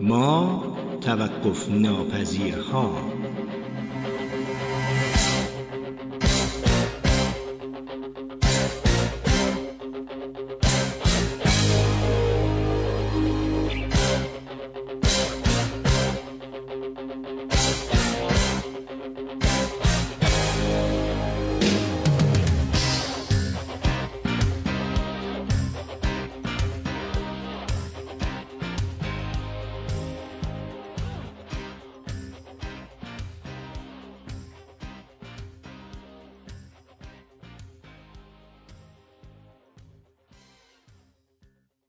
ما توقف ناپذیرها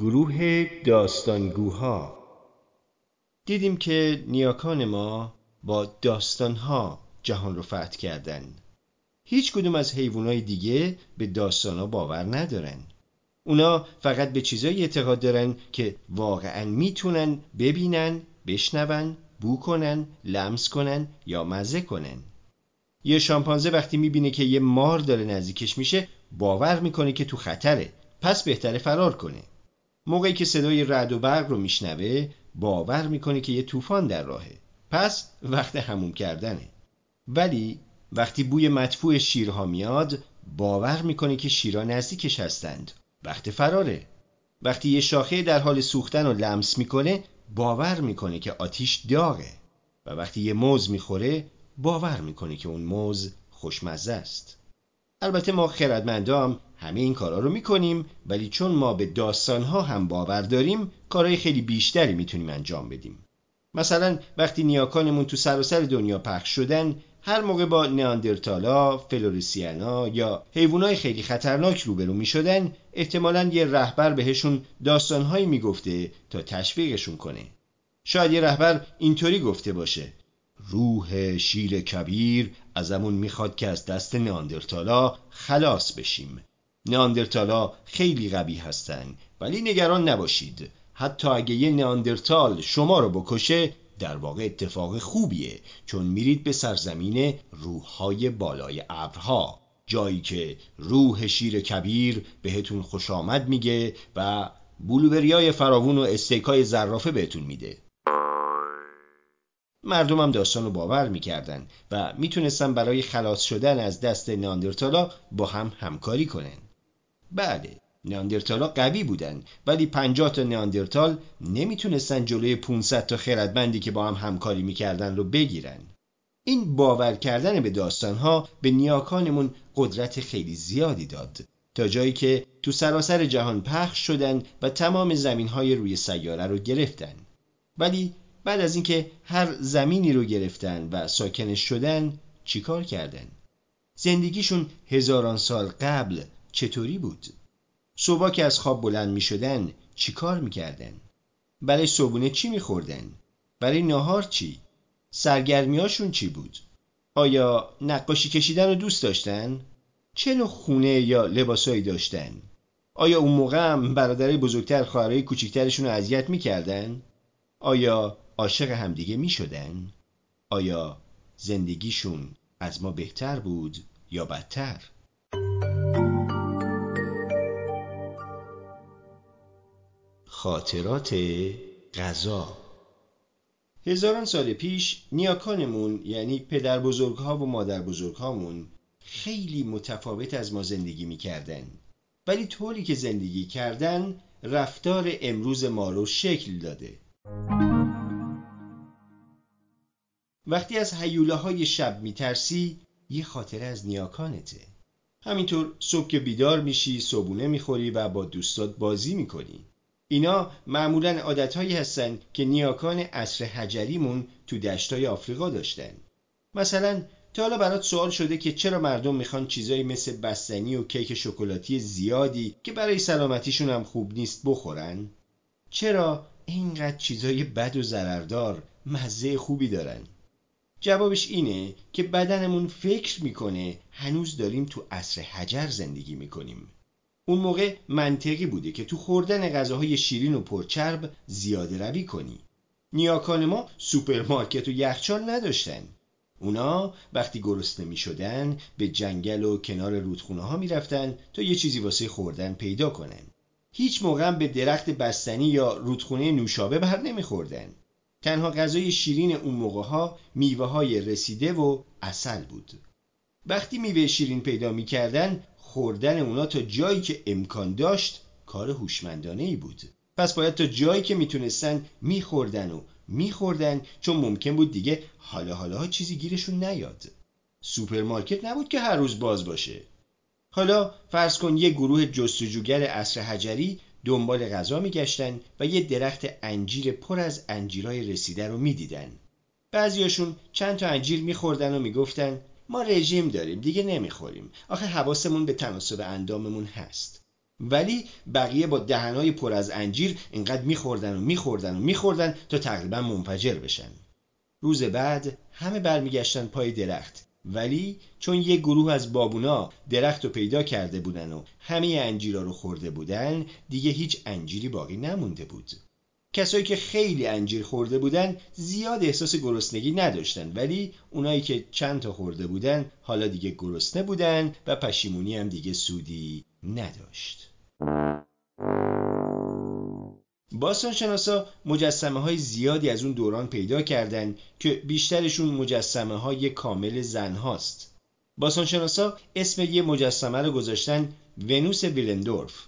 گروه داستانگوها. دیدیم که نیاکان ما با داستانها جهان رو فتح کردن. هیچ کدوم از حیوانات دیگه به داستانها باور ندارن. اونا فقط به چیزایی اعتقاد دارن که واقعا می‌تونن ببینن، بشنون، بو کنن، لمس کنن یا مزه کنن. یه شامپانزه وقتی می‌بینه که یه مار داره نزدیکش میشه باور می‌کنه که تو خطره. پس بهتره فرار کنه. موقعی که صدای رعد و برق رو میشنوه باور می‌کنه که یه طوفان در راهه. پس وقت هموم کردنه. ولی وقتی بوی مدفوع شیرها میاد باور می‌کنه که شیرها نزدیکش هستند. وقت فراره. وقتی یه شاخه در حال سوختن رو لمس می‌کنه باور می‌کنه که آتیش داغه. و وقتی یه موز می‌خوره باور می‌کنه که اون موز خوشمزه است. البته ما خردمندام همه این کارا رو می‌کنیم ولی چون ما به داستانها هم باور داریم کارهای خیلی بیشتری می‌تونیم انجام بدیم. مثلا وقتی نیاکانمون تو سراسر دنیا پخش شدن هر موقع با نیاندرتالا، فلوریسیانا یا حیوانای خیلی خطرناک روبرو می شدن احتمالا یه رهبر بهشون داستانهایی می‌گفته تا تشویقشون کنه. شاید یه رهبر اینطوری گفته باشه روح شیر کبیر ازمون می‌خواد که از دست نیاندرتالا خلاص بشیم. نیاندرتالا خیلی قوی هستن ولی نگران نباشید. حتی اگه یه نیاندرتال شما رو بکشه در واقع اتفاق خوبیه چون میرید به سرزمین روحهای بالای ابرها. جایی که روح شیر کبیر بهتون خوش آمد میگه و بلوبریای فراوون و استیکای زرافه بهتون میده. مردمم داستان رو باور می‌کردن و می‌تونستن برای خلاص شدن از دست نیاندرتالا با هم همکاری کنن. بله نیاندرتالا قوی بودن ولی 50 تا نیاندرتال نمی‌تونستن جلوی 500 تا خردمندی که با هم همکاری می‌کردن رو بگیرن. این باور کردن به داستانها به نیاکانمون قدرت خیلی زیادی داد. تا جایی که تو سراسر جهان پخش شدن و تمام زمین های روی سیاره رو گرفتن. ولی بعد از اینکه هر زمینی رو گرفتن و ساکنش شدن چیکار کردن زندگیشون هزاران سال قبل چطوری بود صبح که از خواب بلند می شدن چی کار می کردن؟ برای صبونه چی می خوردن؟ برای ناهار چی؟ سرگرمیاشون چی بود؟ آیا نقاشی کشیدن رو دوست داشتن؟ چه نوع خونه یا لباسایی داشتن؟ آیا اون موقع هم برادرای بزرگتر خواهرای کوچیکترشون رو اذیت می‌کردن؟ آیا عاشق همدیگه می شدن؟ آیا زندگیشون از ما بهتر بود یا بدتر؟ خاطرات غذا هزاران سال پیش نیاکانمون یعنی پدر بزرگ ها و مادر بزرگ هامون خیلی متفاوت از ما زندگی می‌کردن ولی طوری که زندگی کردن رفتار امروز ما رو شکل داده وقتی از حیوله های شب میترسی یه خاطره از نیاکانته همینطور صبح که بیدار میشی صبونه می‌خوری و با دوستات بازی می‌کنی اینا معمولا عادتهایی هستن که نیاکان عصر حجریمون تو دشتای آفریقا داشتن مثلا تا حالا برات سوال شده که چرا مردم می‌خوان چیزایی مثل بستنی و کیک شکلاتی زیادی که برای سلامتیشون هم خوب نیست بخورن؟ چرا اینقدر چیزای بد و ضرردار مزه خوبی دارن؟ جوابش اینه که بدنمون فکر می‌کنه هنوز داریم تو عصر حجر زندگی می‌کنیم. اون موقع منطقی بوده که تو خوردن غذاهای شیرین و پرچرب زیاده روی کنی. نیاکان ما سوپرمارکت و یخچال نداشتن. اونا وقتی گرسنه می شدن به جنگل و کنار رودخونه ها می تا یه چیزی واسه خوردن پیدا کنن. هیچ موقع به درخت بستنی یا رودخونه نوشابه بر نمیخوردن. تنها غذای شیرین اون موقع ها میوه های رسیده و عسل بود. وقتی میوه شیرین پیدا می‌کردن خوردن اونا تا جایی که امکان داشت کار هوشمندانه ای بود. پس باید تا جایی که می‌تونستن میخوردن و میخوردن چون ممکن بود دیگه حالا حالا چیزی گیرشون نیاد. سوپرمارکت نبود که هر روز باز باشه. حالا فرض کن یه گروه جستجوگر عصر حجری دنبال غذا میگشتن و یه درخت انجیر پر از انجیرای رسیده رو می‌دیدن. بعضیاشون چند تا انجیر میخوردن و می‌گفتن ما رژیم داریم دیگه نمی‌خوریم. آخه حواسمون به تناسب انداممون هست. ولی بقیه با دهنهای پر از انجیر اینقدر میخوردن و میخوردن و میخوردن تا تقریبا منفجر بشن. روز بعد همه برمیگشتن پای درخت ولی چون یه گروه از بابونا درخت رو پیدا کرده بودن و همه انجیرا رو خورده بودن دیگه هیچ انجیری باقی نمونده بود. کسایی که خیلی انجیر خورده بودن زیاد احساس گرسنگی نداشتن. ولی اونایی که چند تا خورده بودن حالا دیگه گرسنه بودن و پشیمونی هم دیگه سودی نداشت. باستانشناسا مجسمه های زیادی از اون دوران پیدا کردند که بیشترشون مجسمه های کامل زن هاست. باستانشناسا اسم یه مجسمه رو گذاشتن ونوس ویلندورف.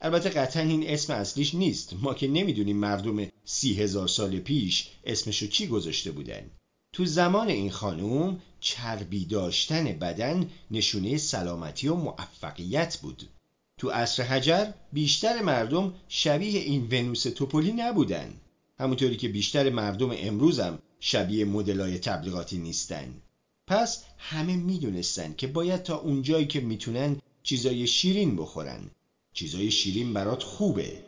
البته قطعا این اسم اصلیش نیست. ما که نمی‌دونیم مردم سی هزار سال پیش اسمشو چی گذاشته بودن. تو زمان این خانوم چربی داشتن بدن نشونه سلامتی و موفقیت بود. تو عصر حجر بیشتر مردم شبیه این ونوس توپولی نبودن همونطوری که بیشتر مردم امروزم شبیه مدلای تبلیغاتی نیستن. پس همه می‌دونستن که باید تا اونجایی که می‌تونن چیزای شیرین بخورن. چیزای شیرین برات خوبه.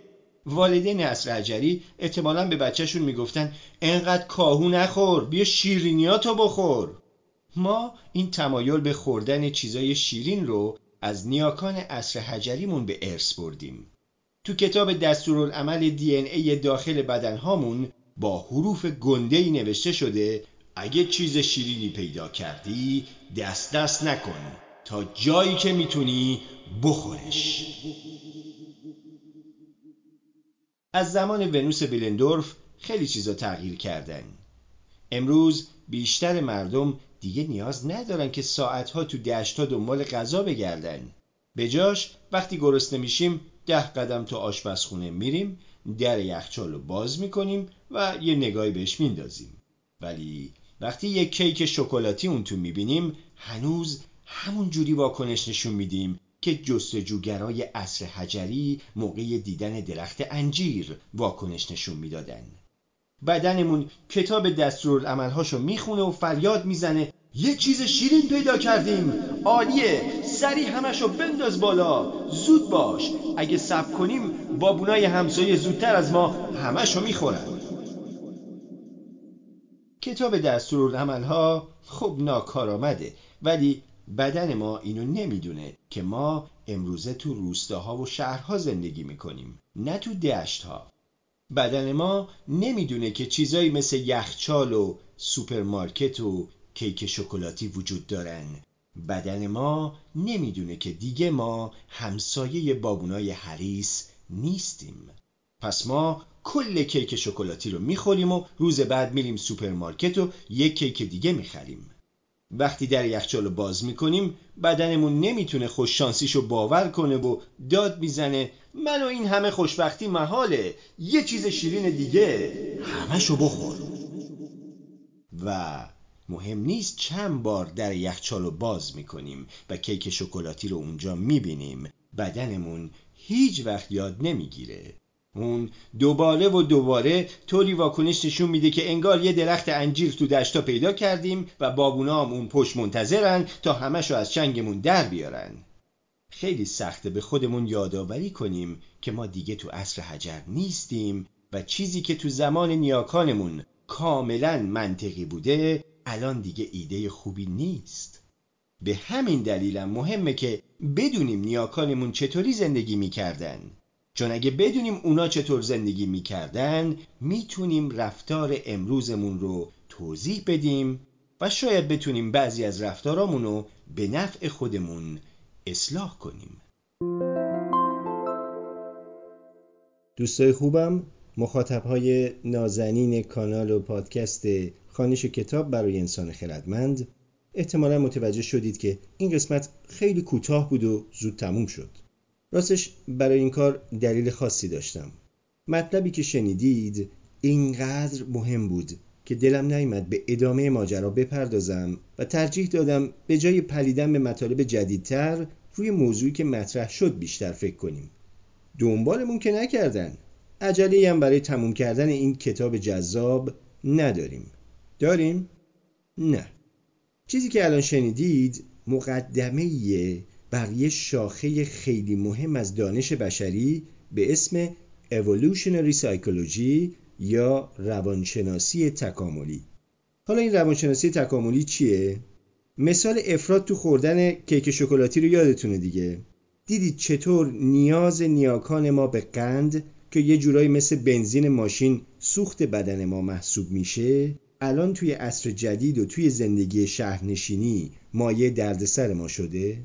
والدین عصر حجری احتمالا به بچهشون می‌گفتن انقدر کاهو نخور بیا شیرینیاتو بخور. ما این تمایل به خوردن چیزای شیرین رو از نیاکان عصر حجریمون به ارث بردیم. تو کتاب دستورالعمل دی ای داخل بدنهامون با حروف گنده ای نوشته شده اگه چیز شیرینی پیدا کردی دست دست نکن تا جایی که می‌تونی بخورش. از زمان ونوس بیلندورف خیلی چیزا تغییر کردن. امروز بیشتر مردم دیگه نیاز ندارن که ساعتها تو دشتا دنبال غذا بگردن. به جاش وقتی گرسنه میشیم ده قدم تو آشپزخونه میریم در یخچال رو باز می‌کنیم و یه نگاهی بهش میندازیم. ولی وقتی یه کیک شکلاتی اون تو می‌بینیم هنوز همون جوری واکنش نشون میدیم که جستجوگرای عصر حجری موقع دیدن درخت انجیر واکنش نشون می‌دادن. بدنمون کتاب دستورالعملهاشو می‌خونه و فریاد می‌زنه. یه چیز شیرین پیدا کردیم. عالیه. سری همشو بنداز بالا. زود باش. اگه سب کنیم بابونای همسایه زودتر از ما همشو می‌خورن. کتاب دستورالعملها خب ناکارآمده ولی بدن ما اینو نمی‌دونه که ما امروزه تو روستاها و شهرها زندگی می‌کنیم نه تو دشتها. بدن ما نمی‌دونه که چیزایی مثل یخچال و سوپرمارکت و کیک شکلاتی وجود دارن. بدن ما نمی‌دونه که دیگه ما همسایه بابونای حریص نیستیم. پس ما کل کیک شکلاتی رو می‌خوریم و روز بعد میریم سوپرمارکت و یک کیک دیگه می‌خریم. وقتی در یخچال باز می‌کنیم بدنمون نمی‌تونه خوش‌شانسیشو باور کنه و داد می‌زنه. من و این همه خوشبختی محاله. یه چیز شیرین دیگه. همشو بخور. و مهم نیست چند بار در یخچال باز می‌کنیم و کیک شکلاتی رو اونجا می‌بینیم. بدنمون هیچ وقت یاد نمی‌گیره. اون دوباره و دوباره طوری واکنش نشون میده که انگار یه درخت انجیر تو دشتا پیدا کردیم و بابونام اون پشت منتظرن تا همشو از چنگمون در بیارن. خیلی سخته به خودمون یادآوری کنیم که ما دیگه تو عصر حجر نیستیم و چیزی که تو زمان نیاکانمون کاملا منطقی بوده الان دیگه ایده خوبی نیست. به همین دلیلم مهمه که بدونیم نیاکانمون چطوری زندگی می‌کردن. چون اگه بدونیم اونا چطور زندگی می‌کردن می‌تونیم رفتار امروزمون رو توضیح بدیم و شاید بتونیم بعضی از رفتارامون رو به نفع خودمون اصلاح کنیم. دوستای خوبم مخاطبهای نازنین کانال و پادکست خانش کتاب برای انسان خردمند احتمالا متوجه شدید که این قسمت خیلی کوتاه بود و زود تموم شد. راستش برای این کار دلیل خاصی داشتم. مطلبی که شنیدید اینقدر مهم بود که دلم نیامد به ادامه ماجرا بپردازم و ترجیح دادم به جای پلیدن به مطالب جدیدتر روی موضوعی که مطرح شد بیشتر فکر کنیم. دنبالمون که نکردن. عجله هم برای تموم کردن این کتاب جذاب نداریم. داریم؟ نه. چیزی که الان شنیدید مقدمه بر یه شاخه خیلی مهم از دانش بشری به اسم Evolutionary Psychology یا روانشناسی تکاملی. حالا این روانشناسی تکاملی چیه؟ مثال افراد تو خوردن کیک شکلاتی رو یادتونه دیگه. دیدید چطور نیاز نیاکان ما به قند که یه جورایی مثل بنزین ماشین سوخت بدن ما محسوب میشه؟ الان توی عصر جدید و توی زندگی شهرنشینی مایه دردسر ما شده؟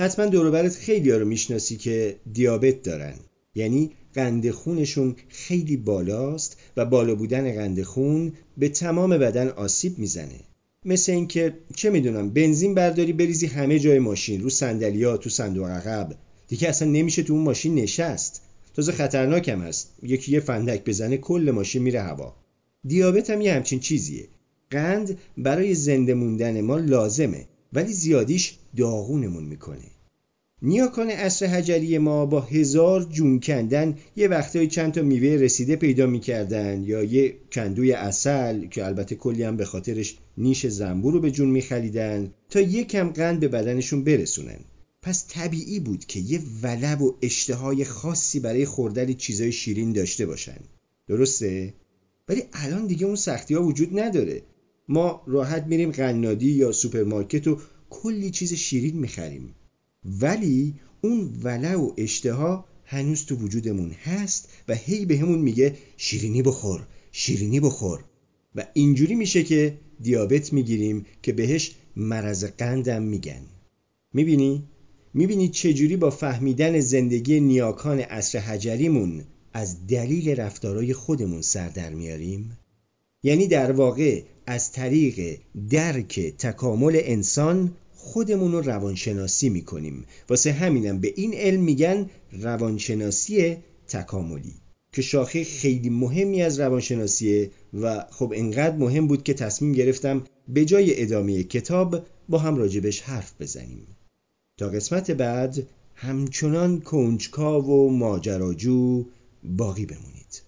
حتما دوروبرت خیلی ها رو می‌شناسی که دیابت دارن. یعنی قند خونشون خیلی بالاست و بالا بودن قند خون به تمام بدن آسیب می‌زنه. مثل اینکه چه می‌دونم بنزین برداری بریزی همه جای ماشین رو صندلیا تو صندوق عقب. دیگه اصلا نمیشه تو اون ماشین نشست. تازه خطرناک هم هست. یکی یه فندک بزنه کل ماشین میره هوا. دیابت هم یه همچین چیزیه. قند برای زنده موندن ما لازمه ولی زیادیش داغونمون می‌کنه. نیاکان عصر حجری ما با هزار جون کندن یه وقتایی چند تا میوه رسیده پیدا می‌کردن یا یه کندوی اصل که البته کلی هم به خاطرش نیش زنبور رو به جون میخریدن تا یه کم قند به بدنشون برسونن. پس طبیعی بود که یه ولع و اشتهای خاصی برای خوردن چیزای شیرین داشته باشن. درسته؟ ولی الان دیگه اون سختی ها وجود نداره. ما راحت میریم قنادی یا سوپرمارکت و کلی چیز شیرین می‌خریم ولی اون ولع و اشتها هنوز تو وجودمون هست و هی بهمون میگه شیرینی بخور شیرینی بخور و اینجوری میشه که دیابت می‌گیریم که بهش مرض قندم میگن می‌بینی؟ می‌بینی چجوری با فهمیدن زندگی نیاکان عصر حجریمون از دلیل رفتارای خودمون سر در میاریم؟ یعنی در واقع از طریق درک تکامل انسان خودمون رو روانشناسی می‌کنیم. واسه همینم به این علم میگن روانشناسی تکاملی که شاخه خیلی مهمی از روانشناسیه و خب انقدر مهم بود که تصمیم گرفتم به جای ادامه کتاب با هم راجبش حرف بزنیم. تا قسمت بعد همچنان کنجکاو و ماجراجو باقی بمونید.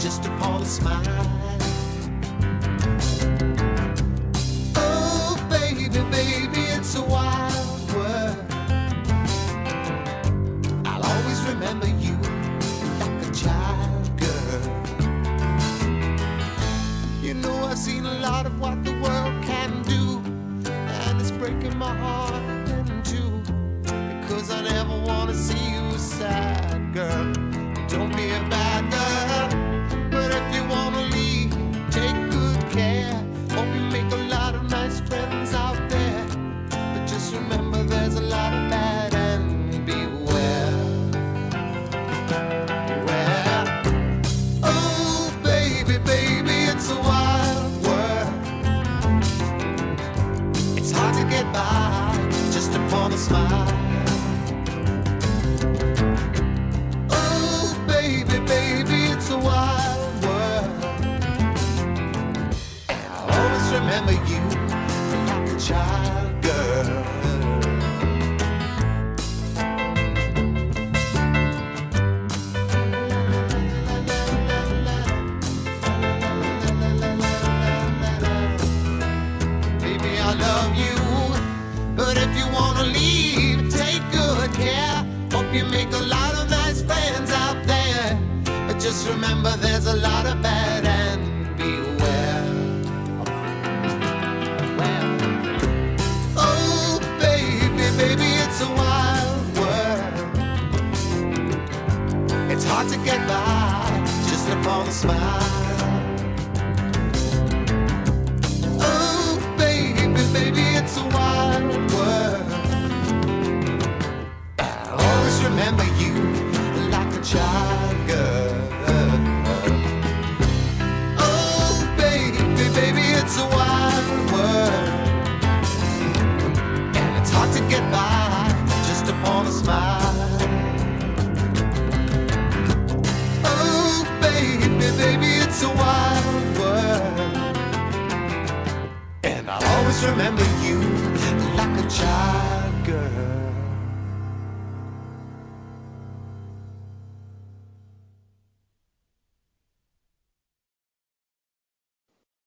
just upon a smile. Oh, baby, baby, it's a wild world. I'll always remember you like a child girl. You know, I've seen a lot of what the world can do, and it's breaking my heart in two. Because I never wanna see you sad, girl. remember you like a child.